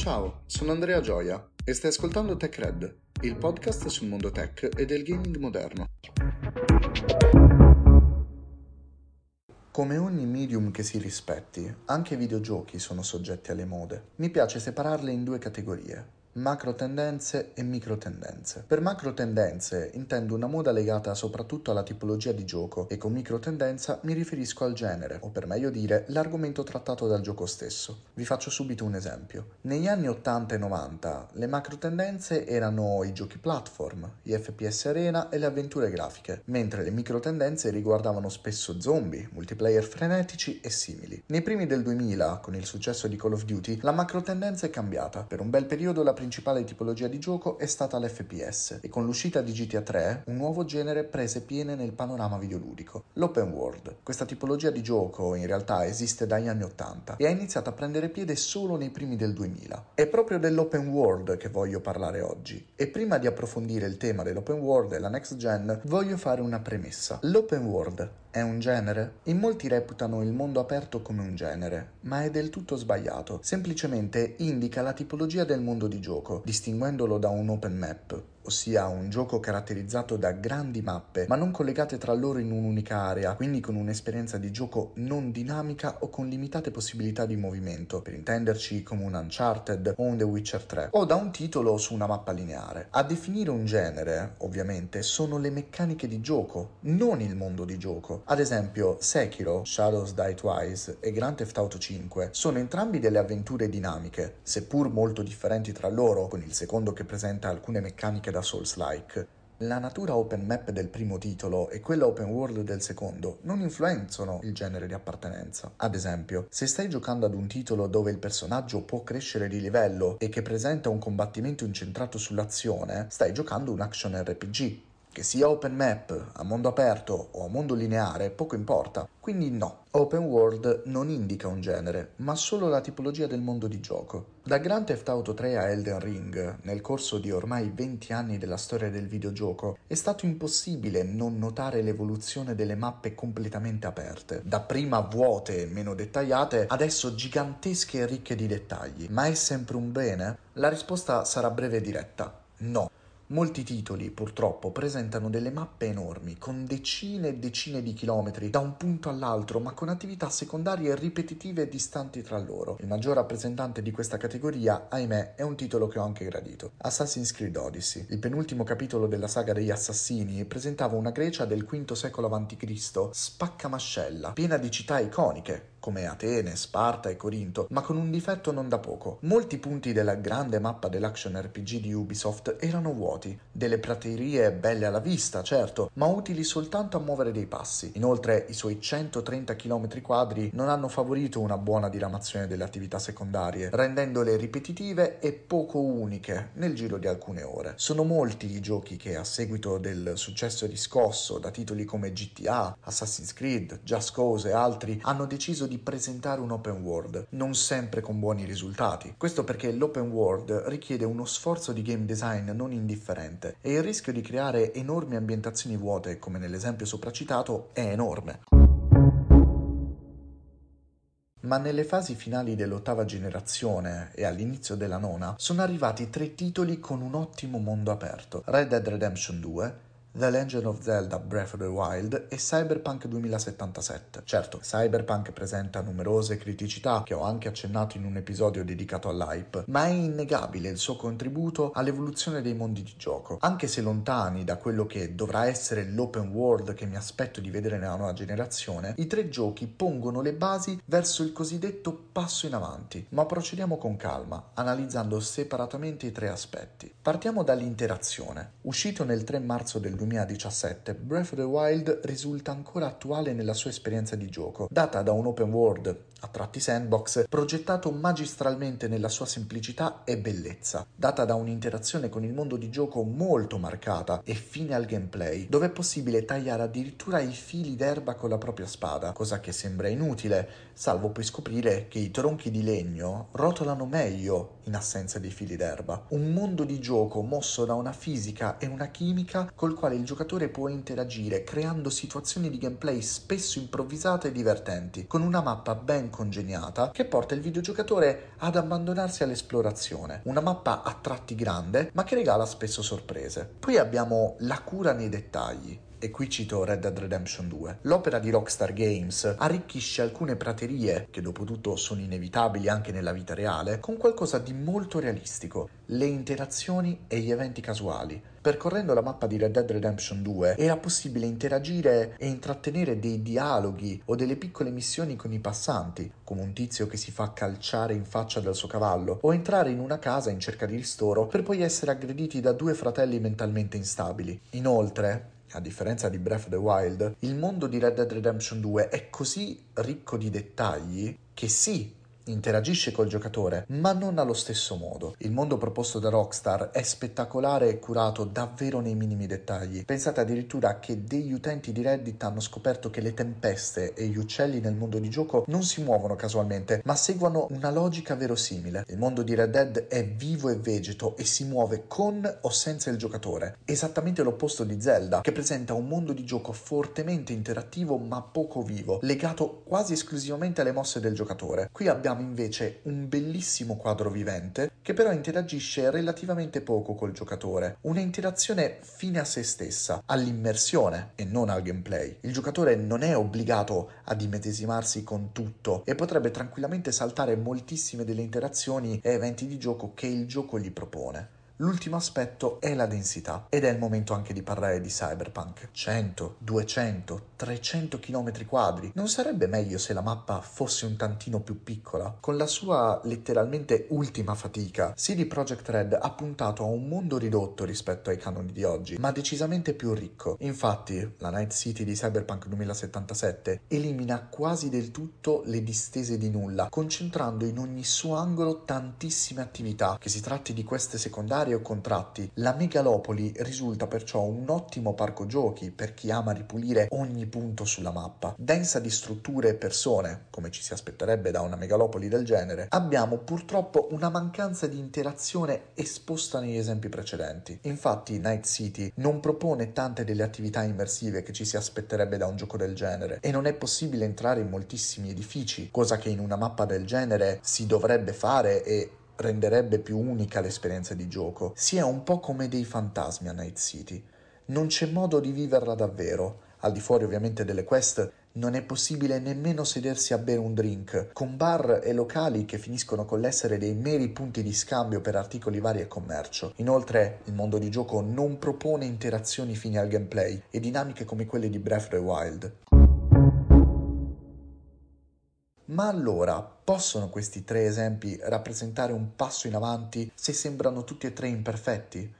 Ciao, sono Andrea Gioia e stai ascoltando TechRed, il podcast sul mondo tech e del gaming moderno. Come ogni medium che si rispetti, anche i videogiochi sono soggetti alle mode. Mi piace separarle in due categorie, macro tendenze e micro tendenze. Per macro tendenze intendo una moda legata soprattutto alla tipologia di gioco e con micro tendenza mi riferisco al genere, o per meglio dire l'argomento trattato dal gioco stesso. Vi faccio subito un esempio. Negli anni 80 e 90 le macro tendenze erano i giochi platform, gli FPS arena e le avventure grafiche, mentre le micro tendenze riguardavano spesso zombie, multiplayer frenetici e simili. Nei primi del 2000, con il successo di Call of Duty, la macro tendenza è cambiata. Per un bel periodo la principale tipologia di gioco è stata l'FPS e con l'uscita di GTA 3 un nuovo genere prese piene nel panorama videoludico, l'open world. Questa tipologia di gioco in realtà esiste dagli anni 80 e ha iniziato a prendere piede solo nei primi del 2000. È proprio dell'open world che voglio parlare oggi e prima di approfondire il tema dell'open world e la next gen voglio fare una premessa. L'open world è un genere? In molti reputano il mondo aperto come un genere, ma è del tutto sbagliato. Semplicemente indica la tipologia del mondo di gioco, distinguendolo da un open map, ossia un gioco caratterizzato da grandi mappe, ma non collegate tra loro in un'unica area, quindi con un'esperienza di gioco non dinamica o con limitate possibilità di movimento, per intenderci come un Uncharted o un The Witcher 3, o da un titolo su una mappa lineare. A definire un genere, ovviamente, sono le meccaniche di gioco, non il mondo di gioco. Ad esempio, Sekiro, Shadows Die Twice e Grand Theft Auto 5 sono entrambi delle avventure dinamiche, seppur molto differenti tra loro, con il secondo che presenta alcune meccaniche da da Souls-like. La natura open map del primo titolo e quella open world del secondo non influenzano il genere di appartenenza. Ad esempio, se stai giocando ad un titolo dove il personaggio può crescere di livello e che presenta un combattimento incentrato sull'azione, stai giocando un action RPG. Che sia open map, a mondo aperto o a mondo lineare, poco importa. Quindi no, open world non indica un genere, ma solo la tipologia del mondo di gioco. Da Grand Theft Auto 3 a Elden Ring, nel corso di ormai 20 anni della storia del videogioco, è stato impossibile non notare l'evoluzione delle mappe completamente aperte. Da prima vuote e meno dettagliate, adesso gigantesche e ricche di dettagli. Ma è sempre un bene? La risposta sarà breve e diretta. No. Molti titoli, purtroppo, presentano delle mappe enormi, con decine e decine di chilometri da un punto all'altro, ma con attività secondarie ripetitive e distanti tra loro. Il maggior rappresentante di questa categoria, ahimè, è un titolo che ho anche gradito. Assassin's Creed Odyssey. Il penultimo capitolo della saga degli assassini presentava una Grecia del V secolo a.C., spaccamascella, piena di città iconiche, come Atene, Sparta e Corinto, ma con un difetto non da poco. Molti punti della grande mappa dell'action RPG di Ubisoft erano vuoti, delle praterie belle alla vista, certo, ma utili soltanto a muovere dei passi. Inoltre i suoi 130 km quadri non hanno favorito una buona diramazione delle attività secondarie, rendendole ripetitive e poco uniche nel giro di alcune ore. Sono molti i giochi che a seguito del successo riscosso da titoli come GTA, Assassin's Creed, Just Cause e altri hanno deciso di presentare un open world, non sempre con buoni risultati. Questo perché l'open world richiede uno sforzo di game design non indifferente e il rischio di creare enormi ambientazioni vuote, come nell'esempio sopracitato, è enorme. Ma nelle fasi finali dell'ottava generazione e all'inizio della nona sono arrivati tre titoli con un ottimo mondo aperto: Red Dead Redemption 2, The Legend of Zelda Breath of the Wild e Cyberpunk 2077. Certo, Cyberpunk presenta numerose criticità che ho anche accennato in un episodio dedicato all'hype, ma è innegabile il suo contributo all'evoluzione dei mondi di gioco. Anche se lontani da quello che dovrà essere l'open world che mi aspetto di vedere nella nuova generazione, i tre giochi pongono le basi verso il cosiddetto passo in avanti. Ma procediamo con calma, analizzando separatamente i tre aspetti. Partiamo dall'interazione. Uscito nel 3 marzo del 2017, Breath of the Wild risulta ancora attuale nella sua esperienza di gioco, data da un open world, a tratti sandbox, progettato magistralmente nella sua semplicità e bellezza, data da un'interazione con il mondo di gioco molto marcata e fine al gameplay, dove è possibile tagliare addirittura i fili d'erba con la propria spada, cosa che sembra inutile, salvo poi scoprire che i tronchi di legno rotolano meglio in assenza dei fili d'erba. Un mondo di gioco mosso da una fisica e una chimica col quale il giocatore può interagire creando situazioni di gameplay spesso improvvisate e divertenti, con una mappa ben congegnata che porta il videogiocatore ad abbandonarsi all'esplorazione. Una mappa a tratti grande ma che regala spesso sorprese. Poi abbiamo la cura nei dettagli e qui cito Red Dead Redemption 2. L'opera di Rockstar Games arricchisce alcune praterie, che dopo tutto sono inevitabili anche nella vita reale, con qualcosa di molto realistico, le interazioni e gli eventi casuali. Percorrendo la mappa di Red Dead Redemption 2 era possibile interagire e intrattenere dei dialoghi o delle piccole missioni con i passanti, come un tizio che si fa calciare in faccia dal suo cavallo, o entrare in una casa in cerca di ristoro per poi essere aggrediti da due fratelli mentalmente instabili. Inoltre, a differenza di Breath of the Wild, il mondo di Red Dead Redemption 2 è così ricco di dettagli che sì, interagisce col giocatore, ma non allo stesso modo. Il mondo proposto da Rockstar è spettacolare e curato davvero nei minimi dettagli. Pensate addirittura che degli utenti di Reddit hanno scoperto che le tempeste e gli uccelli nel mondo di gioco non si muovono casualmente, ma seguono una logica verosimile. Il mondo di Red Dead è vivo e vegeto e si muove con o senza il giocatore, esattamente l'opposto di Zelda, che presenta un mondo di gioco fortemente interattivo ma poco vivo, legato quasi esclusivamente alle mosse del giocatore. Qui abbiamo abbiamo invece un bellissimo quadro vivente che però interagisce relativamente poco col giocatore, una interazione fine a se stessa, all'immersione e non al gameplay. Il giocatore non è obbligato ad immedesimarsi con tutto e potrebbe tranquillamente saltare moltissime delle interazioni e eventi di gioco che il gioco gli propone. L'ultimo aspetto è la densità ed è il momento anche di parlare di cyberpunk. 100, 200, 300 km quadri. Non sarebbe meglio se la mappa fosse un tantino più piccola? Con la sua letteralmente ultima fatica, CD Projekt Red ha puntato a un mondo ridotto rispetto ai canoni di oggi, ma decisamente più ricco. Infatti, la Night City di Cyberpunk 2077 elimina quasi del tutto le distese di nulla, concentrando in ogni suo angolo tantissime attività, che si tratti di queste secondarie o contratti. La megalopoli risulta perciò un ottimo parco giochi per chi ama ripulire ogni punto sulla mappa. Densa di strutture e persone, come ci si aspetterebbe da una megalopoli del genere, abbiamo purtroppo una mancanza di interazione esposta negli esempi precedenti. Infatti Night City non propone tante delle attività immersive che ci si aspetterebbe da un gioco del genere e non è possibile entrare in moltissimi edifici, cosa che in una mappa del genere si dovrebbe fare e renderebbe più unica l'esperienza di gioco, sia un po' come dei fantasmi a Night City. Non c'è modo di viverla davvero, al di fuori ovviamente delle quest non è possibile nemmeno sedersi a bere un drink, con bar e locali che finiscono con l'essere dei meri punti di scambio per articoli vari e commercio. Inoltre, il mondo di gioco non propone interazioni fini al gameplay e dinamiche come quelle di Breath of the Wild. Ma allora, possono questi tre esempi rappresentare un passo in avanti se sembrano tutti e tre imperfetti?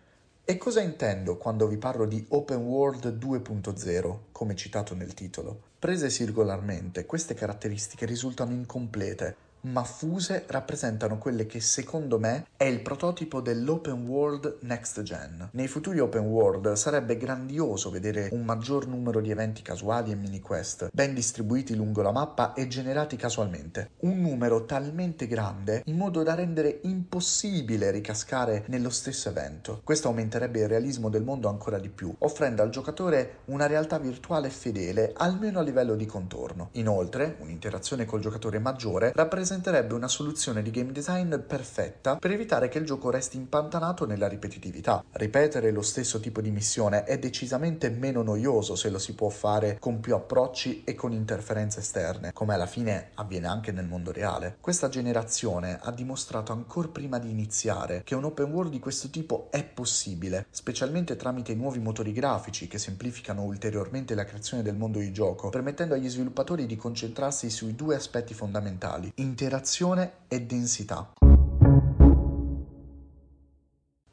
E cosa intendo quando vi parlo di Open World 2.0, come citato nel titolo? Prese singolarmente, queste caratteristiche risultano incomplete, ma fuse rappresentano quelle che secondo me è il prototipo dell'open world next gen. Nei futuri open world sarebbe grandioso vedere un maggior numero di eventi casuali e mini quest, ben distribuiti lungo la mappa e generati casualmente. Un numero talmente grande in modo da rendere impossibile ricascare nello stesso evento. Questo aumenterebbe il realismo del mondo ancora di più, offrendo al giocatore una realtà virtuale fedele, almeno a livello di contorno. Inoltre, un'interazione col giocatore maggiore rappresenta rappresenterebbe una soluzione di game design perfetta per evitare che il gioco resti impantanato nella ripetitività. Ripetere lo stesso tipo di missione è decisamente meno noioso se lo si può fare con più approcci e con interferenze esterne, come alla fine avviene anche nel mondo reale. Questa generazione ha dimostrato ancora prima di iniziare che un open world di questo tipo è possibile, specialmente tramite i nuovi motori grafici che semplificano ulteriormente la creazione del mondo di gioco, permettendo agli sviluppatori di concentrarsi sui due aspetti fondamentali, interazione e densità.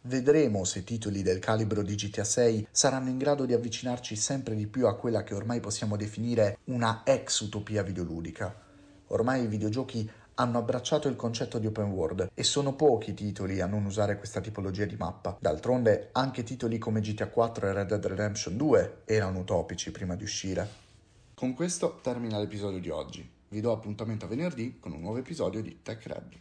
Vedremo se titoli del calibro di GTA 6 saranno in grado di avvicinarci sempre di più a quella che ormai possiamo definire una ex utopia videoludica. Ormai i videogiochi hanno abbracciato il concetto di open world e sono pochi i titoli a non usare questa tipologia di mappa. D'altronde anche titoli come GTA 4 e Red Dead Redemption 2 erano utopici prima di uscire. Con questo termina l'episodio di oggi. Vi do appuntamento a venerdì con un nuovo episodio di Tech Red.